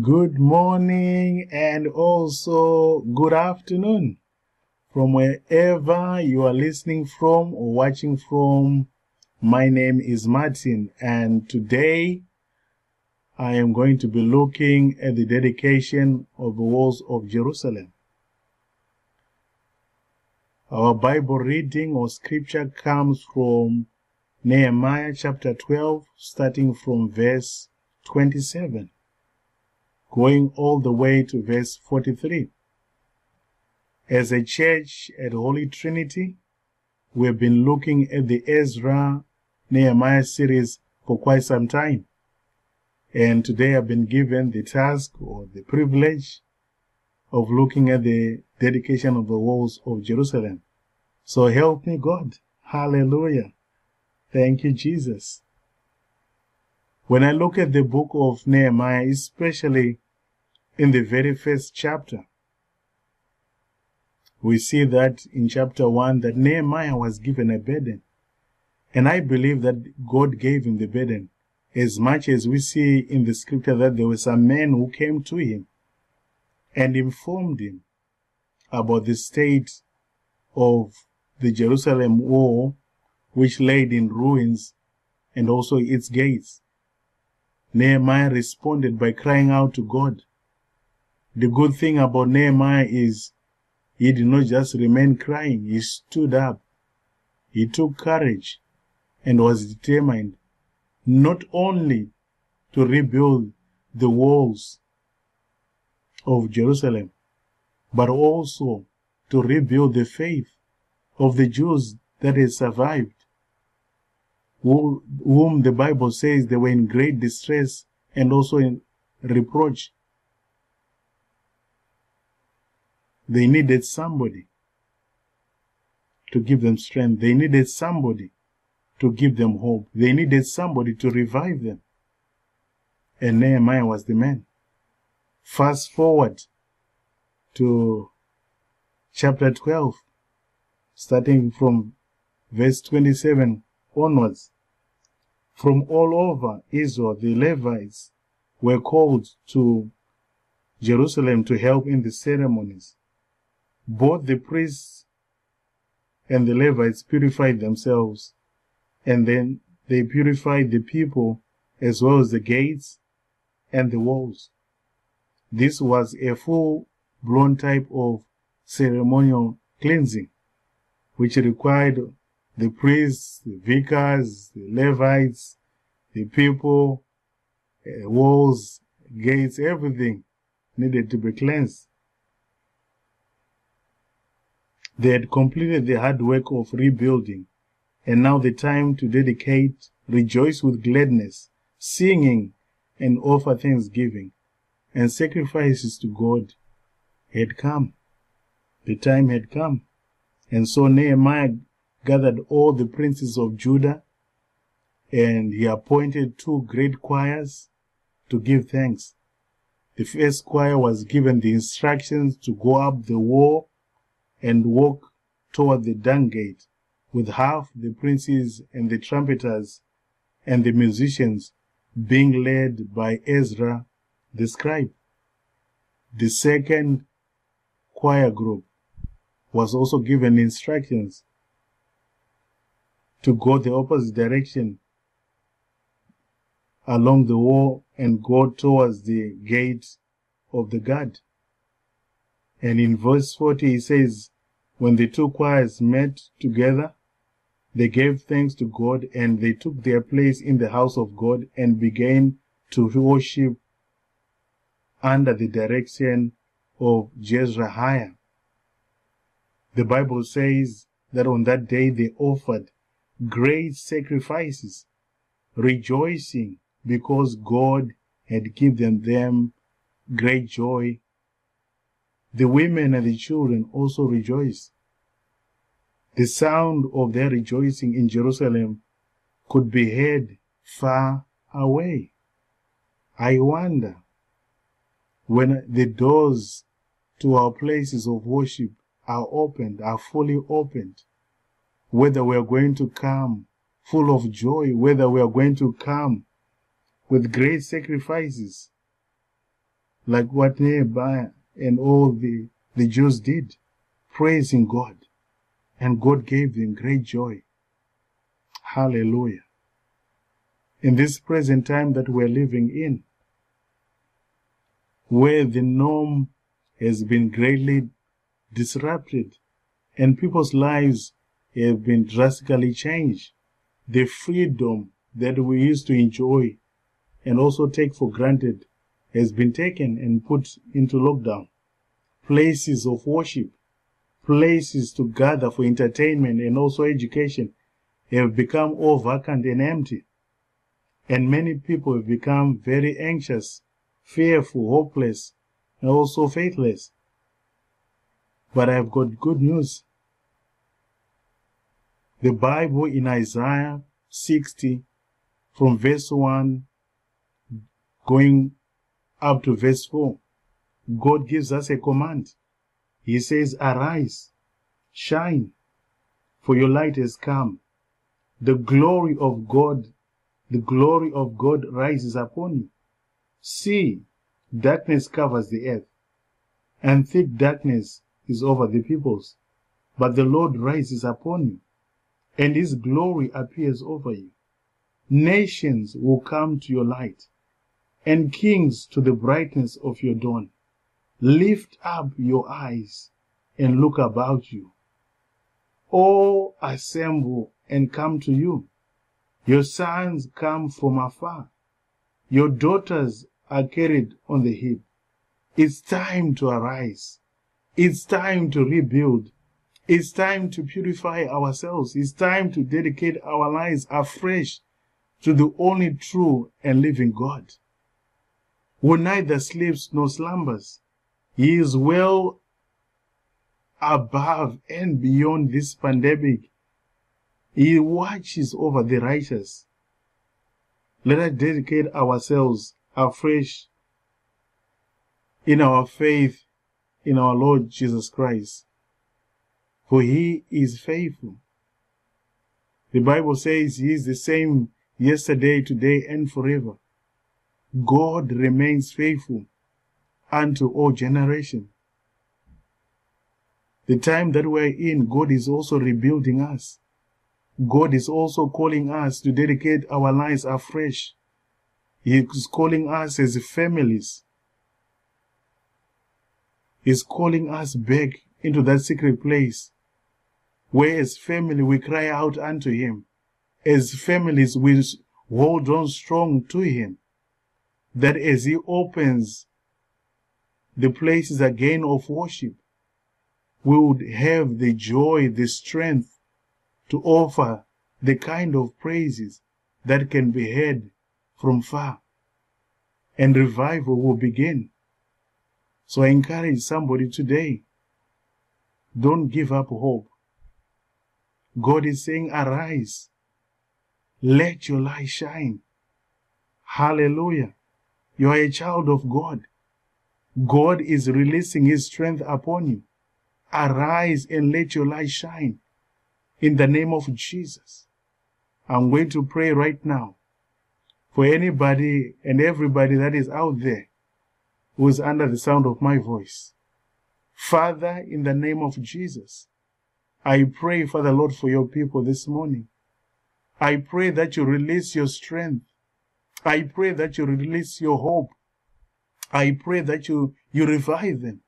Good morning and also good afternoon from wherever you are listening from or watching from. My name is Martin and today I am going to be looking at the dedication of the walls of Jerusalem. Our Bible reading or scripture comes from Nehemiah chapter 12, starting from verse 27, going all the way to verse 43. As a church at Holy Trinity, we've been looking at the Ezra Nehemiah series for quite some time. And today I've been given the task or the privilege of looking at the dedication of the walls of Jerusalem. So help me, God. Hallelujah. Thank you, Jesus. When I look at the book of Nehemiah, especially in the very first chapter, we see that in chapter 1 that Nehemiah was given a burden. And I believe that God gave him the burden as much as we see in the scripture that there were some men who came to him and informed him about the state of the Jerusalem wall, which laid in ruins and also its gates. Nehemiah responded by crying out to God. The good thing about Nehemiah is he did not just remain crying, he stood up. He took courage and was determined not only to rebuild the walls of Jerusalem, but also to rebuild the faith of the Jews that had survived, whom the Bible says they were in great distress and also in reproach. They needed somebody to give them strength. They needed somebody to give them hope. They needed somebody to revive them. And Nehemiah was the man. Fast forward to chapter 12, starting from verse 27 onwards. From all over Israel, the Levites were called to Jerusalem to help in the ceremonies. Both the priests and the Levites purified themselves and then they purified the people as well as the gates and the walls. This was a full blown type of ceremonial cleansing, which required the priests, the vicars, the Levites, the people, uh, walls, gates, everything needed to be cleansed. They had completed the hard work of rebuilding and now the time to dedicate, rejoice with gladness, singing, and offer thanksgiving and sacrifices to God had come. The time had come. And so Nehemiah gathered all the princes of Judah and he appointed two great choirs to give thanks. The first choir was given the instructions to go up the wall and walk toward the dung gate with half the princes and the trumpeters and the musicians being led by Ezra the scribe. The second choir group was also given instructions to go the opposite direction along the wall and go towards the gate of the guard. And in verse 40 he says, When the two choirs met together, they gave thanks to God and they took their place in the house of God and began to worship under the direction of Jezrahiah. The Bible says that on that day they offered great sacrifices, rejoicing because God had given them great joy. The women and the children also rejoiced. The sound of their rejoicing in Jerusalem could be heard far away. I wonder when the doors to our places of worship are opened, are fully opened, whether we are going to come full of joy, whether we are going to come with great sacrifices, like what Nehemiah and all the, the Jews did, praising God. And God gave them great joy. Hallelujah. In this present time that we're living in, where the norm has been greatly disrupted and people's lives have been drastically changed, the freedom that we used to enjoy and also take for granted has been taken and put into lockdown. Places of worship, places to gather for entertainment and also education have become all vacant and empty. And many people have become very anxious, fearful, hopeless, and also faithless. But I've got good news. The Bible in Isaiah 60, from verse 1 going up to verse 4, God gives us a command. He says, Arise, shine, for your light has come. The glory of God, the glory of God rises upon you. See, darkness covers the earth, and thick darkness is over the peoples. But the Lord rises upon you, and his glory appears over you. Nations will come to your light, and kings to the brightness of your dawn. Lift up your eyes and look about you. All assemble and come to you. Your sons come from afar. Your daughters are carried on the hip. It's time to arise. It's time to rebuild. It's time to purify ourselves. It's time to dedicate our lives afresh to the only true and living God, who neither sleeps nor slumbers. He is well above and beyond this pandemic. He watches over the righteous. Let us dedicate ourselves afresh in our faith in our Lord Jesus Christ, for he is faithful. The Bible says he is the same yesterday, today, and forever. God remains faithful unto all generation. The time that we're in, God is also rebuilding us. God is also calling us to dedicate our lives afresh. He is calling us as families. He's calling us back into that secret place where as family we cry out unto Him. As families we hold on strong to Him. That as He opens the places again of worship, we would have the joy, the strength to offer the kind of praises that can be heard from far. And revival will begin. So I encourage somebody today don't give up hope. God is saying, Arise, let your light shine. Hallelujah. You are a child of God. God is releasing His strength upon you. Arise and let your light shine. In the name of Jesus. I'm going to pray right now for anybody and everybody that is out there who is under the sound of my voice. Father, in the name of Jesus, I pray, Father Lord, for your people this morning. I pray that you release your strength. I pray that you release your hope. I pray that you, you revive them.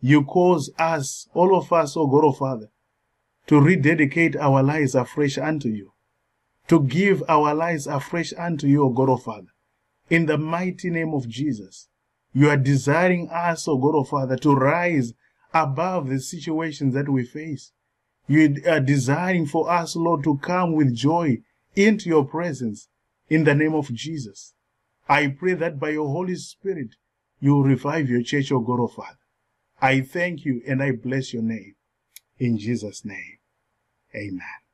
You cause us, all of us, O God, oh Father, to rededicate our lives afresh unto you. To give our lives afresh unto you, O God, O Father. In the mighty name of Jesus. You are desiring us, O God, O Father, to rise above the situations that we face. You are desiring for us, Lord, to come with joy into your presence in the name of Jesus. I pray that by your Holy Spirit, you revive your church, O God, O Father. I thank you and I bless your name. In Jesus' name, amen.